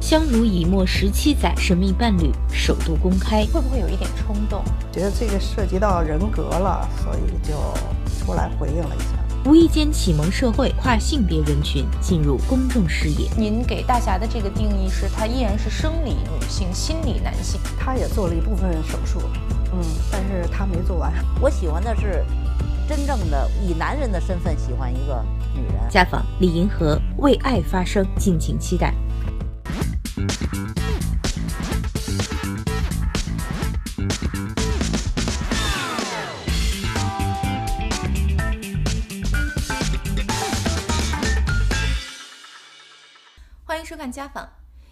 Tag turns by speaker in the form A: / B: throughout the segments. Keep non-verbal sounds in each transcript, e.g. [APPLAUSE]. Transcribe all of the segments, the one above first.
A: 相濡以沫十七载，神秘伴侣首度公开，
B: 会不会有一点冲动？
C: 觉得这个涉及到人格了，所以就出来回应了一下。
A: 无意间启蒙社会跨性别人群进入公众视野。
B: 您给大侠的这个定义是，他依然是生理女性，心理男性。
C: 他也做了一部分手术，嗯，但是他没做完。
D: 我喜欢的是真正的以男人的身份喜欢一个女人。
A: 家访李银河为爱发声，敬请期待。
B: 欢迎收看《家访》。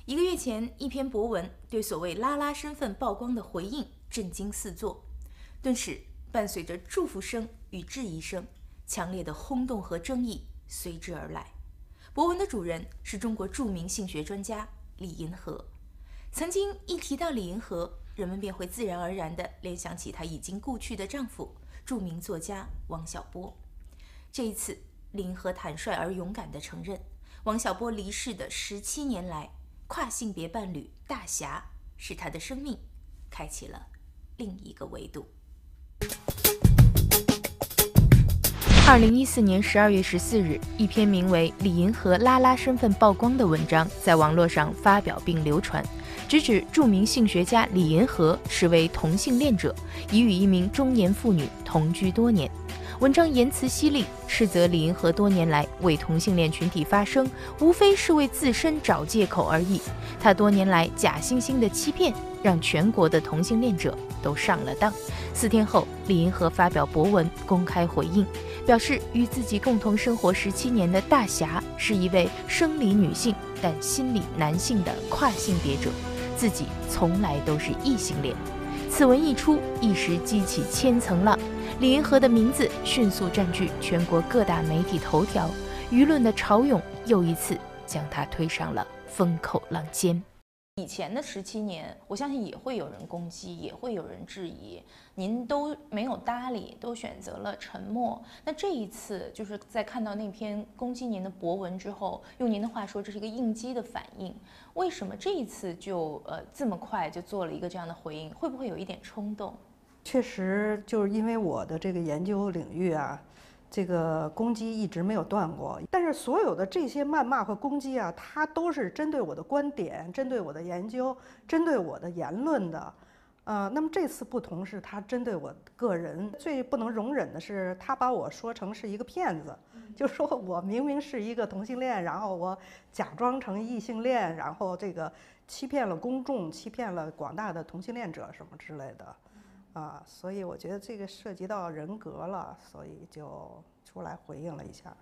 B: 一个月前，一篇博文对所谓“拉拉”身份曝光的回应震惊四座，顿时伴随着祝福声与质疑声，强烈的轰动和争议随之而来。博文的主人是中国著名性学专家李银河。曾经一提到李银河，人们便会自然而然地联想起她已经故去的丈夫，著名作家王小波。这一次，李银河坦率而勇敢地承认。王小波离世的十七年来，跨性别伴侣大侠使他的生命开启了另一个维度。
A: 二零一四年十二月十四日，一篇名为《李银河拉拉身份曝光》的文章在网络上发表并流传，直指著名性学家李银河实为同性恋者，已与一名中年妇女同居多年。文章言辞犀利，斥责李银河多年来为同性恋群体发声，无非是为自身找借口而已。他多年来假惺惺的欺骗，让全国的同性恋者都上了当。四天后，李银河发表博文公开回应，表示与自己共同生活十七年的大侠是一位生理女性但心理男性的跨性别者，自己从来都是异性恋。此文一出，一时激起千层浪。李银河的名字迅速占据全国各大媒体头条，舆论的潮涌又一次将他推上了风口浪尖。
B: 以前的十七年，我相信也会有人攻击，也会有人质疑，您都没有搭理，都选择了沉默。那这一次，就是在看到那篇攻击您的博文之后，用您的话说，这是一个应激的反应。为什么这一次就呃这么快就做了一个这样的回应？会不会有一点冲动？
C: 确实，就是因为我的这个研究领域啊，这个攻击一直没有断过。但是所有的这些谩骂和攻击啊，它都是针对我的观点、针对我的研究、针对我的言论的。呃，那么这次不同是，他针对我个人。最不能容忍的是，他把我说成是一个骗子，[LAUGHS] 就说我明明是一个同性恋，然后我假装成异性恋，然后这个欺骗了公众，欺骗了广大的同性恋者什么之类的。啊，所以我觉得这个涉及到人格了，所以就出来回应了一下。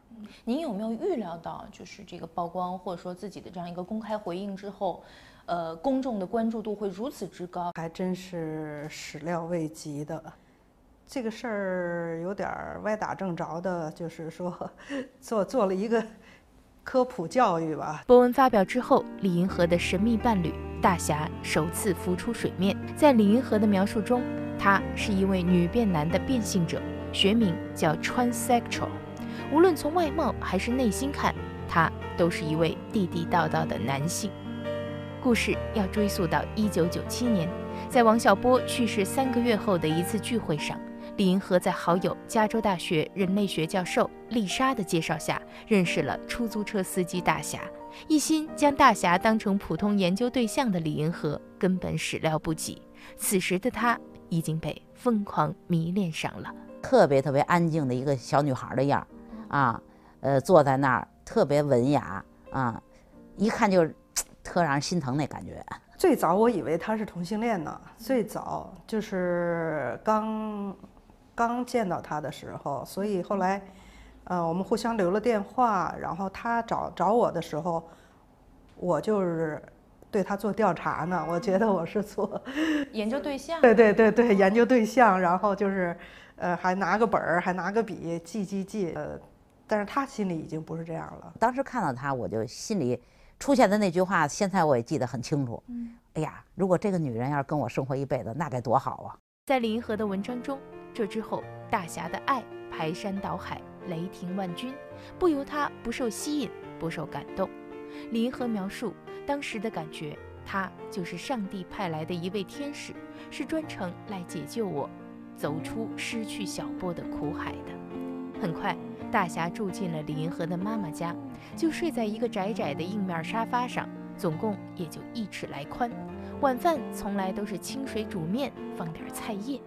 B: 您有没有预料到，就是这个曝光或者说自己的这样一个公开回应之后，呃，公众的关注度会如此之高？
C: 还真是始料未及的。这个事儿有点歪打正着的，就是说 [LAUGHS] 做做了一个科普教育吧。
A: 博文发表之后，李银河的神秘伴侣大侠首次浮出水面，在李银河的描述中。他是一位女变男的变性者，学名叫 transsexual。无论从外貌还是内心看，他都是一位地地道道的男性。故事要追溯到1997年，在王小波去世三个月后的一次聚会上，李银河在好友加州大学人类学教授丽莎的介绍下，认识了出租车司机大侠。一心将大侠当成普通研究对象的李银河，根本始料不及，此时的他。已经被疯狂迷恋上了，
D: 特别特别安静的一个小女孩的样儿，啊，呃，坐在那儿特别文雅啊，一看就特让人心疼那感觉。
C: 最早我以为他是同性恋呢，最早就是刚刚见到他的时候，所以后来，呃，我们互相留了电话，然后他找找我的时候，我就是。对他做调查呢，我觉得我是做
B: 研究对象。[LAUGHS]
C: 对对对对，研究对象，然后就是，呃，还拿个本儿，还拿个笔记记记。呃，但是他心里已经不是这样了。
D: 当时看到他，我就心里出现的那句话，现在我也记得很清楚。嗯。哎呀，如果这个女人要是跟我生活一辈子，那该多好啊！
A: 在李银河的文章中，这之后大侠的爱排山倒海，雷霆万钧，不由他不受吸引，不受感动。李银河描述当时的感觉，他就是上帝派来的一位天使，是专程来解救我，走出失去小波的苦海的。很快，大侠住进了李银河的妈妈家，就睡在一个窄窄的硬面沙发上，总共也就一尺来宽。晚饭从来都是清水煮面，放点菜叶。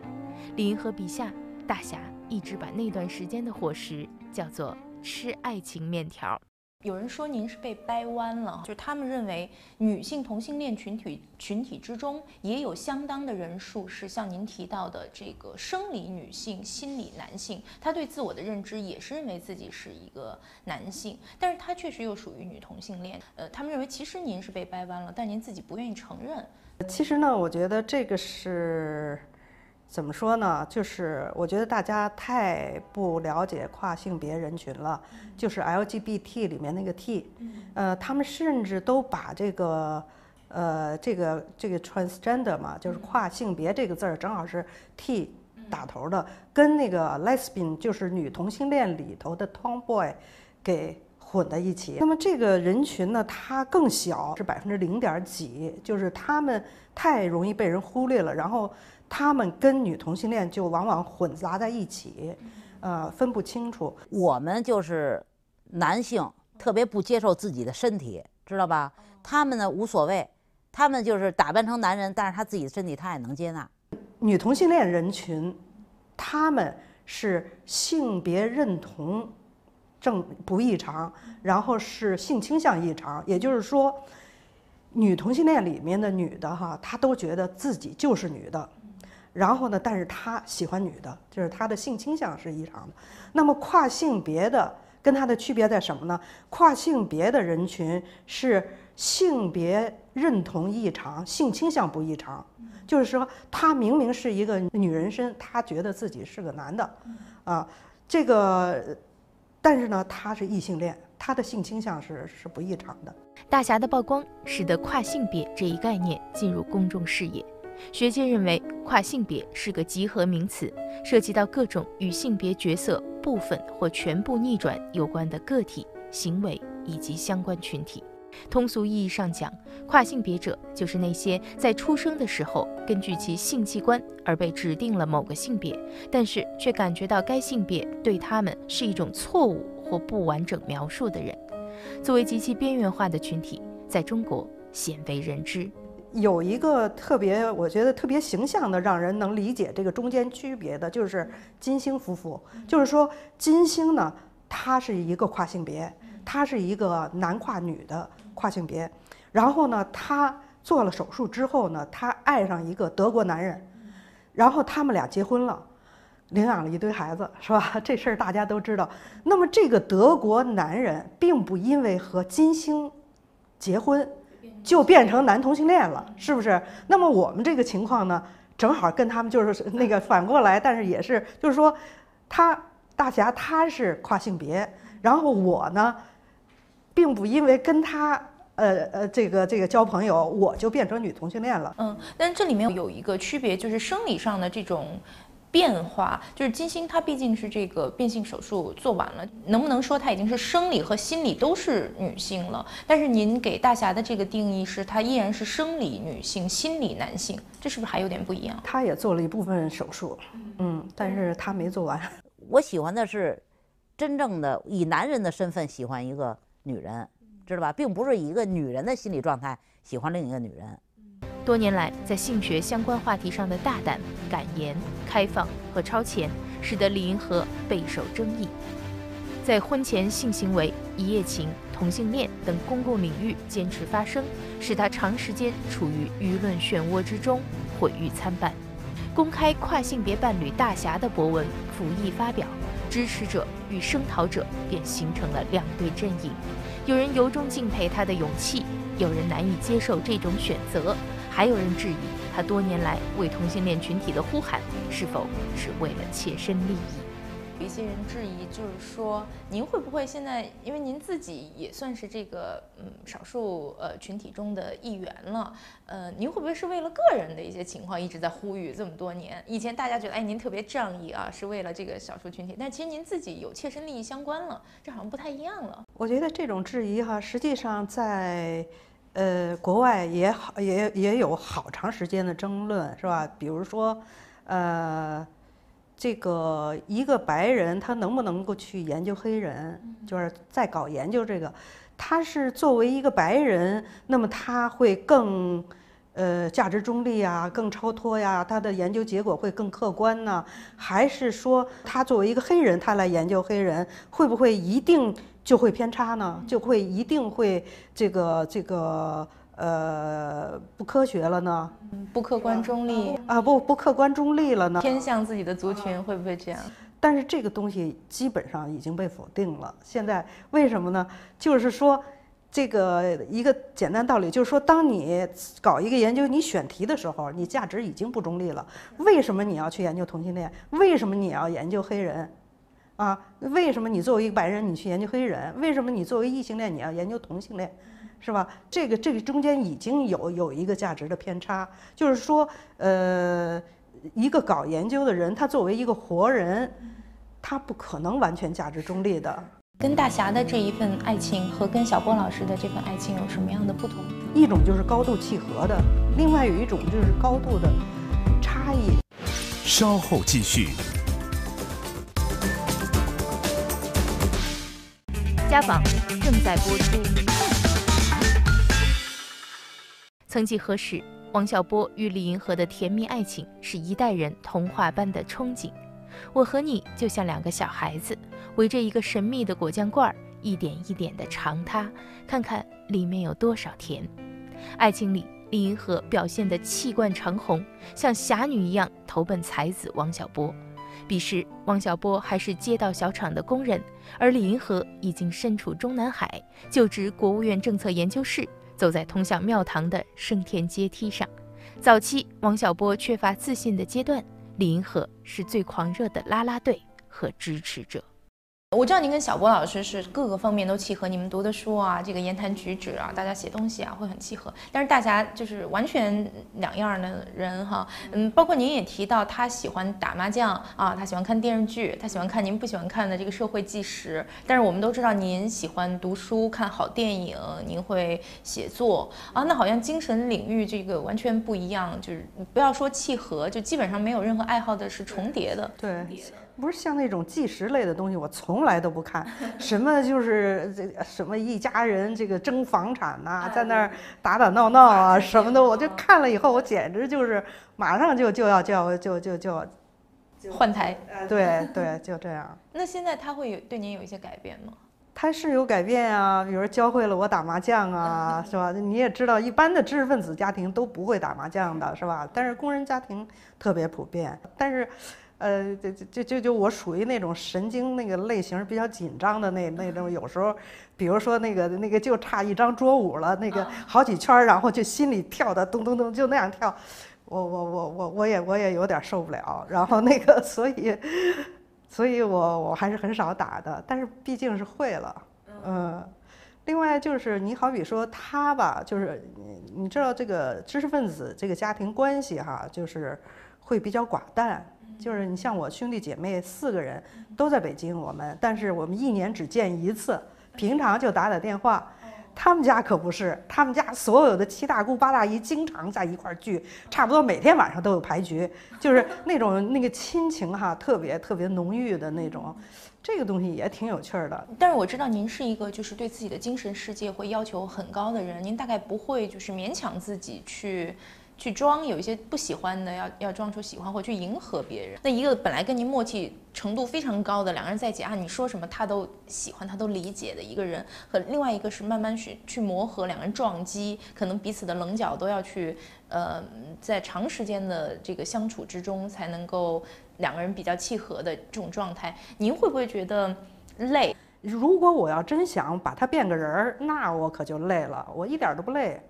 A: 李银河笔下，大侠一直把那段时间的伙食叫做吃爱情面条。
B: 有人说您是被掰弯了，就他们认为女性同性恋群体群体之中也有相当的人数是像您提到的这个生理女性、心理男性，他对自我的认知也是认为自己是一个男性，但是他确实又属于女同性恋。呃，他们认为其实您是被掰弯了，但您自己不愿意承认。
C: 其实呢，我觉得这个是。怎么说呢？就是我觉得大家太不了解跨性别人群了，就是 LGBT 里面那个 T，呃，他们甚至都把这个，呃，这个这个 transgender 嘛，就是跨性别这个字儿，正好是 T 打头的，跟那个 lesbian 就是女同性恋里头的 tomboy 给混在一起。那么这个人群呢，它更小，是百分之零点几，就是他们太容易被人忽略了，然后。他们跟女同性恋就往往混杂在一起，呃，分不清楚。
D: 我们就是男性，特别不接受自己的身体，知道吧？他们呢无所谓，他们就是打扮成男人，但是他自己的身体他也能接纳。
C: 女同性恋人群，他们是性别认同正不异常，然后是性倾向异常，也就是说，女同性恋里面的女的哈，她都觉得自己就是女的。然后呢？但是他喜欢女的，就是他的性倾向是异常的。那么跨性别的跟他的区别在什么呢？跨性别的人群是性别认同异常，性倾向不异常。就是说，他明明是一个女人身，他觉得自己是个男的，啊，这个，但是呢，他是异性恋，他的性倾向是是不异常的。
A: 大侠的曝光，使得跨性别这一概念进入公众视野。学界认为，跨性别是个集合名词，涉及到各种与性别角色部分或全部逆转有关的个体行为以及相关群体。通俗意义上讲，跨性别者就是那些在出生的时候根据其性器官而被指定了某个性别，但是却感觉到该性别对他们是一种错误或不完整描述的人。作为极其边缘化的群体，在中国鲜为人知。
C: 有一个特别，我觉得特别形象的，让人能理解这个中间区别的，就是金星夫妇。就是说，金星呢，他是一个跨性别，他是一个男跨女的跨性别。然后呢，他做了手术之后呢，他爱上一个德国男人，然后他们俩结婚了，领养了一堆孩子，是吧？[LAUGHS] 这事儿大家都知道。那么这个德国男人并不因为和金星结婚。就变成男同性恋了，是不是？那么我们这个情况呢，正好跟他们就是 [LAUGHS] 那个反过来，但是也是，就是说，他大侠他是跨性别，然后我呢，并不因为跟他呃呃这个这个交朋友，我就变成女同性恋了。
B: 嗯，但这里面有一个区别，就是生理上的这种。变化就是金星，她毕竟是这个变性手术做完了，能不能说她已经是生理和心理都是女性了？但是您给大侠的这个定义是，她依然是生理女性，心理男性，这是不是还有点不一样？
C: 他也做了一部分手术，嗯，但是他没做完。
D: 我喜欢的是真正的以男人的身份喜欢一个女人，知道吧？并不是以一个女人的心理状态喜欢另一个女人。
A: 多年来，在性学相关话题上的大胆、敢言、开放和超前，使得李银河备受争议。在婚前性行为、一夜情、同性恋等公共领域坚持发声，使他长时间处于舆论漩涡之中，毁誉参半。公开跨性别伴侣大侠的博文甫一发表，支持者与声讨者便形成了两队阵营。有人由衷敬佩他的勇气，有人难以接受这种选择。还有人质疑他多年来为同性恋群体的呼喊是否是为了切身利益。
B: 有一些人质疑，就是说您会不会现在，因为您自己也算是这个嗯少数呃群体中的一员了，呃，您会不会是为了个人的一些情况一直在呼吁这么多年？以前大家觉得哎您特别仗义啊，是为了这个少数群体，但其实您自己有切身利益相关了，这好像不太一样了。
C: 我觉得这种质疑哈，实际上在。呃，国外也好，也也有好长时间的争论，是吧？比如说，呃，这个一个白人他能不能够去研究黑人，就是在搞研究这个，他是作为一个白人，那么他会更呃价值中立啊，更超脱呀，他的研究结果会更客观呢？还是说他作为一个黑人，他来研究黑人，会不会一定？就会偏差呢，就会一定会这个这个呃不科学了呢？
B: 不客观中立
C: 啊，不不客观中立了呢？
B: 偏向自己的族群会不会这样？
C: 但是这个东西基本上已经被否定了。现在为什么呢？就是说这个一个简单道理，就是说当你搞一个研究，你选题的时候，你价值已经不中立了。为什么你要去研究同性恋？为什么你要研究黑人？啊，为什么你作为一个白人，你去研究黑人？为什么你作为异性恋，你要研究同性恋，是吧？这个这个中间已经有有一个价值的偏差，就是说，呃，一个搞研究的人，他作为一个活人，他不可能完全价值中立的。
B: 跟大侠的这一份爱情和跟小波老师的这份爱情有什么样的不同？
C: 一种就是高度契合的，另外有一种就是高度的差异。
E: 稍后继续。
A: 家访正在播出。曾几何时，王小波与李银河的甜蜜爱情是一代人童话般的憧憬。我和你就像两个小孩子，围着一个神秘的果酱罐儿，一点一点地尝它，看看里面有多少甜。爱情里，李银河表现得气贯长虹，像侠女一样投奔才子王小波。彼时，王小波还是街道小厂的工人，而李银河已经身处中南海，就职国务院政策研究室，走在通向庙堂的升天阶梯上。早期，王小波缺乏自信的阶段，李银河是最狂热的啦啦队和支持者。
B: 我知道您跟小波老师是各个方面都契合，你们读的书啊，这个言谈举止啊，大家写东西啊会很契合。但是大家就是完全两样的人哈，嗯，包括您也提到他喜欢打麻将啊，他喜欢看电视剧，他喜欢看您不喜欢看的这个社会纪实。但是我们都知道您喜欢读书、看好电影，您会写作啊，那好像精神领域这个完全不一样，就是不要说契合，就基本上没有任何爱好的是重叠的。
C: 对。不是像那种纪实类的东西，我从来都不看。[LAUGHS] 什么就是这什么一家人这个争房产呐，在那儿打打闹闹啊什么的，我就看了以后，我简直就是马上就就要就要就就就
B: 换台。
C: 对对，就这样。
B: 那现在他会有对您有一些改变吗？
C: 他是有改变啊，比如教会了我打麻将啊，[LAUGHS] 是吧？你也知道，一般的知识分子家庭都不会打麻将的，是吧？但是工人家庭特别普遍，但是。呃，就就就就我属于那种神经那个类型比较紧张的那那种，有时候，比如说那个那个就差一张桌舞了，那个好几圈，然后就心里跳的咚咚咚，就那样跳，我我我我我也我也有点受不了，然后那个所以，所以我我还是很少打的，但是毕竟是会了，嗯，另外就是你好比说他吧，就是你你知道这个知识分子这个家庭关系哈，就是会比较寡淡。就是你像我兄弟姐妹四个人都在北京，我们但是我们一年只见一次，平常就打打电话。他们家可不是，他们家所有的七大姑八大姨经常在一块儿聚，差不多每天晚上都有牌局，就是那种那个亲情哈，特别特别浓郁的那种，这个东西也挺有趣的。
B: 但是我知道您是一个就是对自己的精神世界会要求很高的人，您大概不会就是勉强自己去。去装有一些不喜欢的，要要装出喜欢，或去迎合别人。那一个本来跟您默契程度非常高的两个人在一起啊，你说什么他都喜欢，他都理解的一个人，和另外一个是慢慢去去磨合，两个人撞击，可能彼此的棱角都要去，呃，在长时间的这个相处之中才能够两个人比较契合的这种状态，您会不会觉得累？
C: 如果我要真想把他变个人儿，那我可就累了，我一点都不累。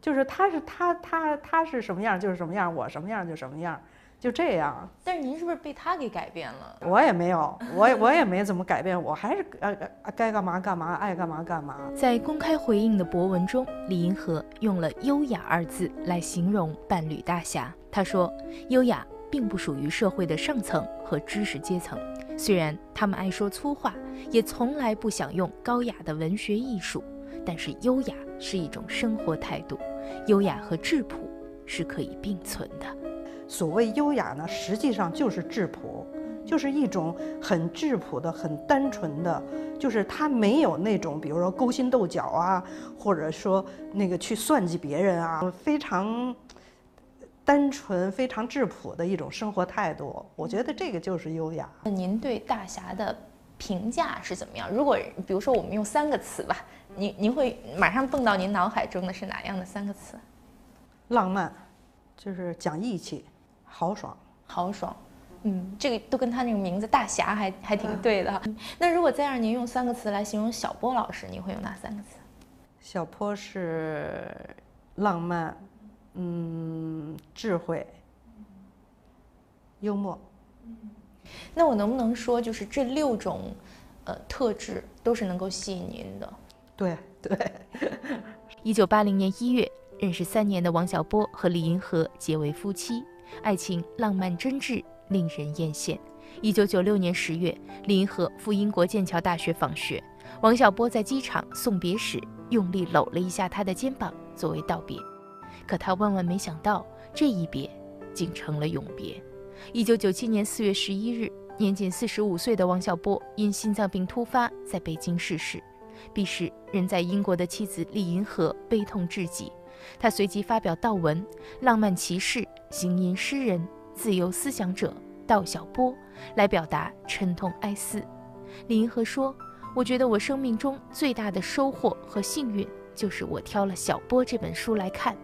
C: 就是他是他他他是什么样就是什么样，我什么样就什么样，就这样。
B: 但是您是不是被他给改变了？
C: 我也没有，我也我也没怎么改变，我还是呃呃该干嘛干嘛，爱干嘛干嘛。
A: 在公开回应的博文中，李银河用了“优雅”二字来形容伴侣大侠。他说：“优雅并不属于社会的上层和知识阶层，虽然他们爱说粗话，也从来不想用高雅的文学艺术，但是优雅是一种生活态度，优雅和质朴是可以并存的。
C: 所谓优雅呢，实际上就是质朴，就是一种很质朴的、很单纯的，就是他没有那种，比如说勾心斗角啊，或者说那个去算计别人啊，非常。”单纯、非常质朴的一种生活态度，我觉得这个就是优雅。
B: 那您对大侠的评价是怎么样？如果比如说我们用三个词吧，您您会马上蹦到您脑海中的是哪样的三个词？
C: 浪漫，就是讲义气，豪爽，
B: 豪爽。嗯，这个都跟他那个名字大侠还还挺对的。那如果再让您用三个词来形容小波老师，你会用哪三个词？
C: 小波是浪漫。嗯，智慧、幽默。
B: 那我能不能说，就是这六种，呃，特质都是能够吸引您的？
C: 对 [LAUGHS] 对。
A: 一九八零年一月，认识三年的王小波和李银河结为夫妻，爱情浪漫真挚，令人艳羡。一九九六年十月，李银河赴英国剑桥大学访学，王小波在机场送别时，用力搂了一下他的肩膀，作为道别。可他万万没想到，这一别竟成了永别。一九九七年四月十一日，年仅四十五岁的王小波因心脏病突发在北京逝世。彼时人在英国的妻子李银河悲痛至极，他随即发表悼文：“浪漫骑士、行吟诗人、自由思想者道小波”，来表达沉痛哀思。李银河说：“我觉得我生命中最大的收获和幸运，就是我挑了《小波》这本书来看。”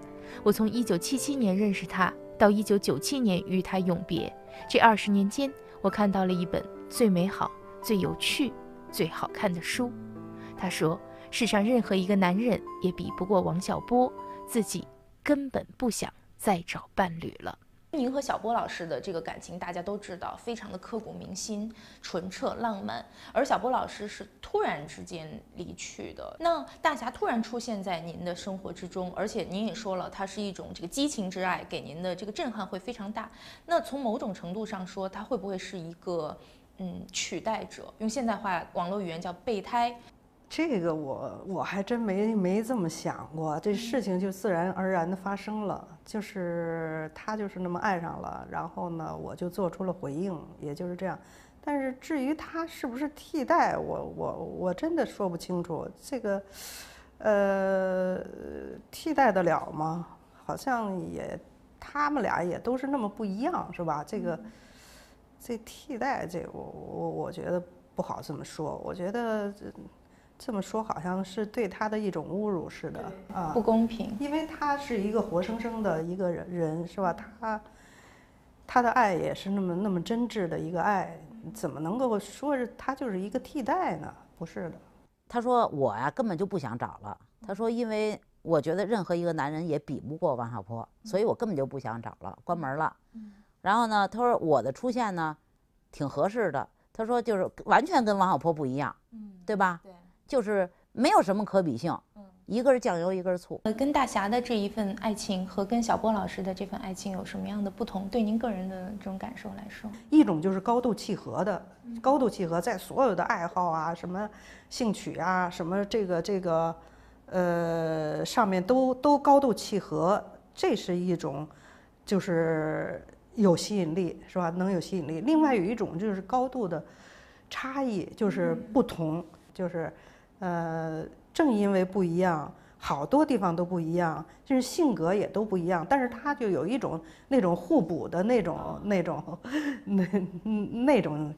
A: 我从一九七七年认识他，到一九九七年与他永别，这二十年间，我看到了一本最美好、最有趣、最好看的书。他说：“世上任何一个男人也比不过王小波，自己根本不想再找伴侣了。”
B: 您和小波老师的这个感情，大家都知道，非常的刻骨铭心、纯澈浪漫。而小波老师是突然之间离去的。那大侠突然出现在您的生活之中，而且您也说了，他是一种这个激情之爱，给您的这个震撼会非常大。那从某种程度上说，他会不会是一个嗯取代者？用现代化网络语言叫备胎？
C: 这个我我还真没没这么想过，这事情就自然而然的发生了，就是他就是那么爱上了，然后呢，我就做出了回应，也就是这样。但是至于他是不是替代我，我我真的说不清楚。这个，呃，替代得了吗？好像也，他们俩也都是那么不一样，是吧？这个，这替代这我我我觉得不好这么说，我觉得。这么说好像是对他的一种侮辱似的啊，
B: 不公平。
C: 因为他是一个活生生的一个人，人是吧？他他的爱也是那么那么真挚的一个爱，怎么能够说是他就是一个替代呢？不是的。
D: 他说我呀根本就不想找了。他说因为我觉得任何一个男人也比不过王小波，所以我根本就不想找了，关门了。然后呢，他说我的出现呢挺合适的。他说就是完全跟王小波不一样，对吧？
B: 对。
D: 就是没有什么可比性，一个是酱油，一个是醋。
B: 呃，跟大侠的这一份爱情和跟小波老师的这份爱情有什么样的不同？对您个人的这种感受来说，
C: 一种就是高度契合的，高度契合，在所有的爱好啊、什么兴趣啊、什么这个这个，呃，上面都都高度契合，这是一种，就是有吸引力，是吧？能有吸引力。另外有一种就是高度的差异，就是不同，就是。呃，正因为不一样，好多地方都不一样，就是性格也都不一样，但是他就有一种那种互补的那种、那种、[LAUGHS] 那那种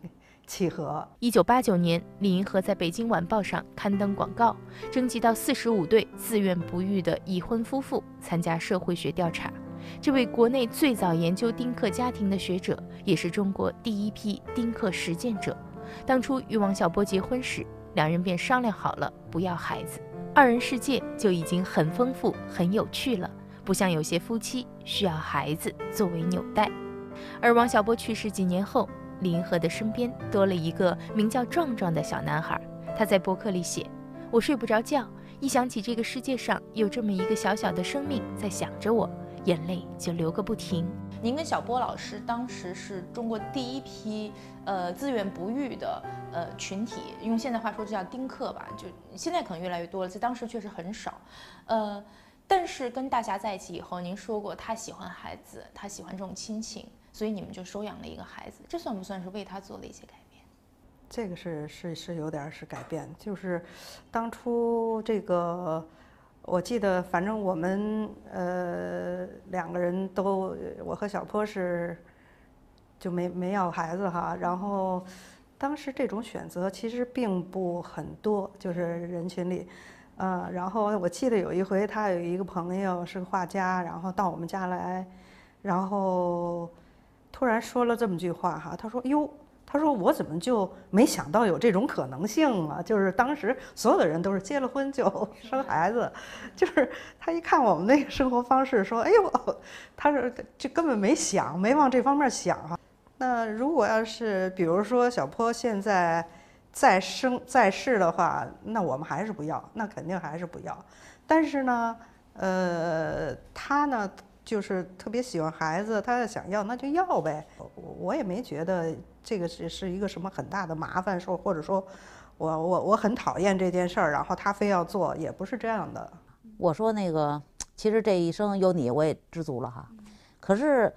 C: 契合。
A: 一九八九年，李银河在北京晚报上刊登广告，征集到四十五对自愿不育的已婚夫妇参加社会学调查。这位国内最早研究丁克家庭的学者，也是中国第一批丁克实践者。当初与王小波结婚时。两人便商量好了，不要孩子，二人世界就已经很丰富、很有趣了，不像有些夫妻需要孩子作为纽带。而王小波去世几年后，李银河的身边多了一个名叫壮壮的小男孩。他在博客里写：“我睡不着觉，一想起这个世界上有这么一个小小的生命在想着我，眼泪就流个不停。”
B: 您跟小波老师当时是中国第一批呃自愿不育的呃群体，用现在话说就叫丁克吧，就现在可能越来越多了，在当时确实很少。呃，但是跟大侠在一起以后，您说过他喜欢孩子，他喜欢这种亲情，所以你们就收养了一个孩子，这算不算是为他做了一些改变？
C: 这个是是是有点是改变，就是当初这个，我记得反正我们呃两个人都，我和小坡是就没没要孩子哈，然后当时这种选择其实并不很多，就是人群里，呃，然后我记得有一回他有一个朋友是个画家，然后到我们家来，然后突然说了这么句话哈，他说哟。他说：“我怎么就没想到有这种可能性啊？就是当时所有的人都是结了婚就生孩子，就是他一看我们那个生活方式，说：‘哎呦，他说就根本没想，没往这方面想啊。’那如果要是比如说小坡现在在生在世的话，那我们还是不要，那肯定还是不要。但是呢，呃，他呢就是特别喜欢孩子，他想要那就要呗。我我也没觉得。”这个是是一个什么很大的麻烦，事或者说，我我我很讨厌这件事儿，然后他非要做，也不是这样的。
D: 我说那个，其实这一生有你，我也知足了哈。可是，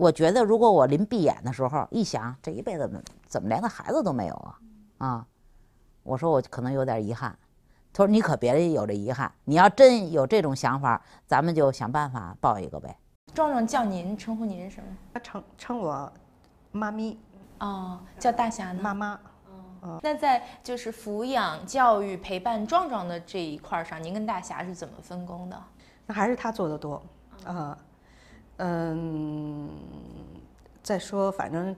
D: 我觉得如果我临闭眼的时候一想，这一辈子怎么连个孩子都没有啊？啊，我说我可能有点遗憾。他说你可别有这遗憾，你要真有这种想法，咱们就想办法抱一个呗。
B: 壮壮叫您称呼您什么？
C: 他称称我妈咪。
B: 哦，叫大侠呢？
C: 妈妈。
B: 哦，那在就是抚养、教育、陪伴壮壮的这一块上，您跟大侠是怎么分工的？
C: 那还是他做的多。啊，嗯，再说，反正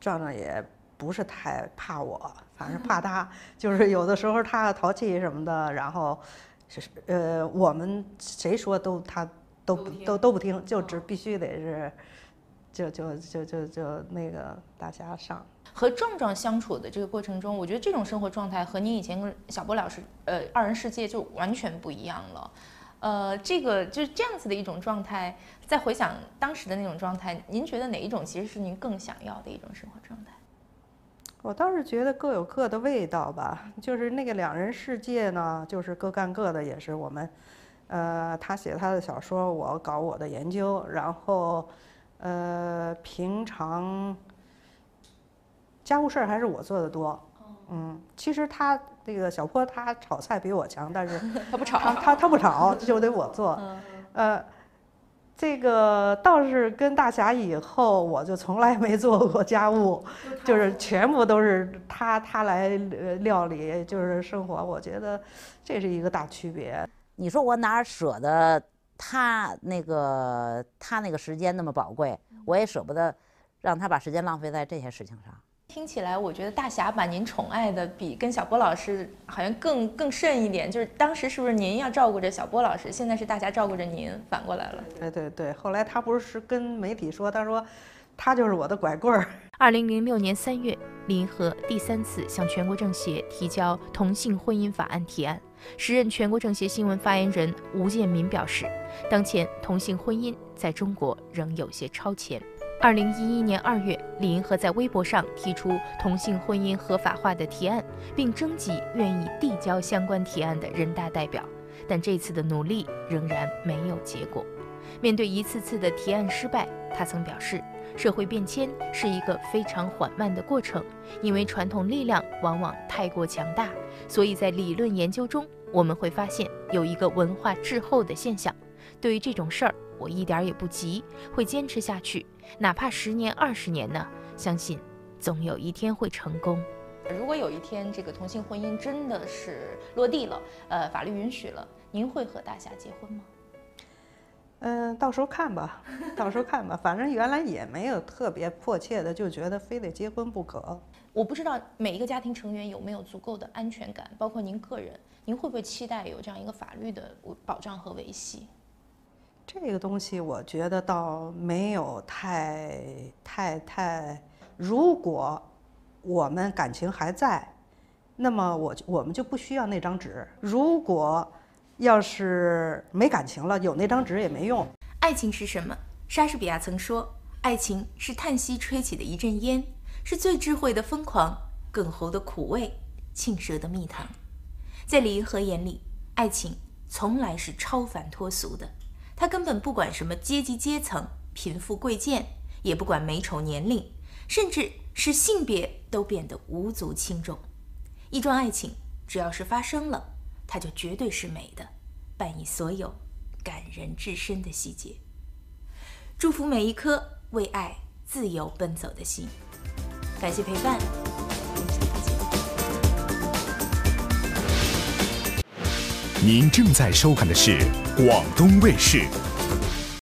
C: 壮壮也不是太怕我，反正怕他，[LAUGHS] 就是有的时候他淘气什么的，然后是呃，我们谁说都他都都都不听，就只必须得是。就就就就就那个大家上。
B: 和壮壮相处的这个过程中，我觉得这种生活状态和您以前跟小波老师呃二人世界就完全不一样了，呃，这个就是这样子的一种状态。再回想当时的那种状态，您觉得哪一种其实是您更想要的一种生活状态？
C: 我倒是觉得各有各的味道吧。就是那个两人世界呢，就是各干各的，也是我们，呃，他写他的小说，我搞我的研究，然后。呃，平常家务事儿还是我做的多。嗯，其实他这个小坡他炒菜比我强，但是 [LAUGHS]
B: 他不炒，
C: 他他不炒就得我做。呃，这个倒是跟大侠以后，我就从来没做过家务，就是全部都是他他来料理，就是生活。我觉得这是一个大区别。
D: 你说我哪舍得？他那个他那个时间那么宝贵，我也舍不得让他把时间浪费在这些事情上。
B: 听起来，我觉得大侠把您宠爱的比跟小波老师好像更更甚一点。就是当时是不是您要照顾着小波老师，现在是大侠照顾着您，反过来了。
C: 对对对，后来他不是跟媒体说，他说他就是我的拐棍儿。
A: 二零零六年三月，李银河第三次向全国政协提交同性婚姻法案提案。时任全国政协新闻发言人吴建民表示，当前同性婚姻在中国仍有些超前。二零一一年二月，李银河在微博上提出同性婚姻合法化的提案，并征集愿意递交相关提案的人大代表，但这次的努力仍然没有结果。面对一次次的提案失败，他曾表示。社会变迁是一个非常缓慢的过程，因为传统力量往往太过强大，所以在理论研究中，我们会发现有一个文化滞后的现象。对于这种事儿，我一点也不急，会坚持下去，哪怕十年、二十年呢？相信总有一天会成功。
B: 如果有一天这个同性婚姻真的是落地了，呃，法律允许了，您会和大侠结婚吗？
C: 嗯，到时候看吧，到时候看吧。反正原来也没有特别迫切的，就觉得非得结婚不可。
B: 我不知道每一个家庭成员有没有足够的安全感，包括您个人，您会不会期待有这样一个法律的保障和维系？
C: 这个东西我觉得倒没有太太太。如果我们感情还在，那么我我们就不需要那张纸。如果要是没感情了，有那张纸也没用。
B: 爱情是什么？莎士比亚曾说：“爱情是叹息吹起的一阵烟，是最智慧的疯狂，哽喉的苦味，沁舌的蜜糖。”在李银河眼里，爱情从来是超凡脱俗的。他根本不管什么阶级阶层、贫富贵贱，也不管美丑年龄，甚至是性别都变得无足轻重。一桩爱情只要是发生了，它就绝对是美的，伴以所有感人至深的细节。祝福每一颗为爱自由奔走的心。感谢陪伴，
E: 您正在收看的是广东卫视。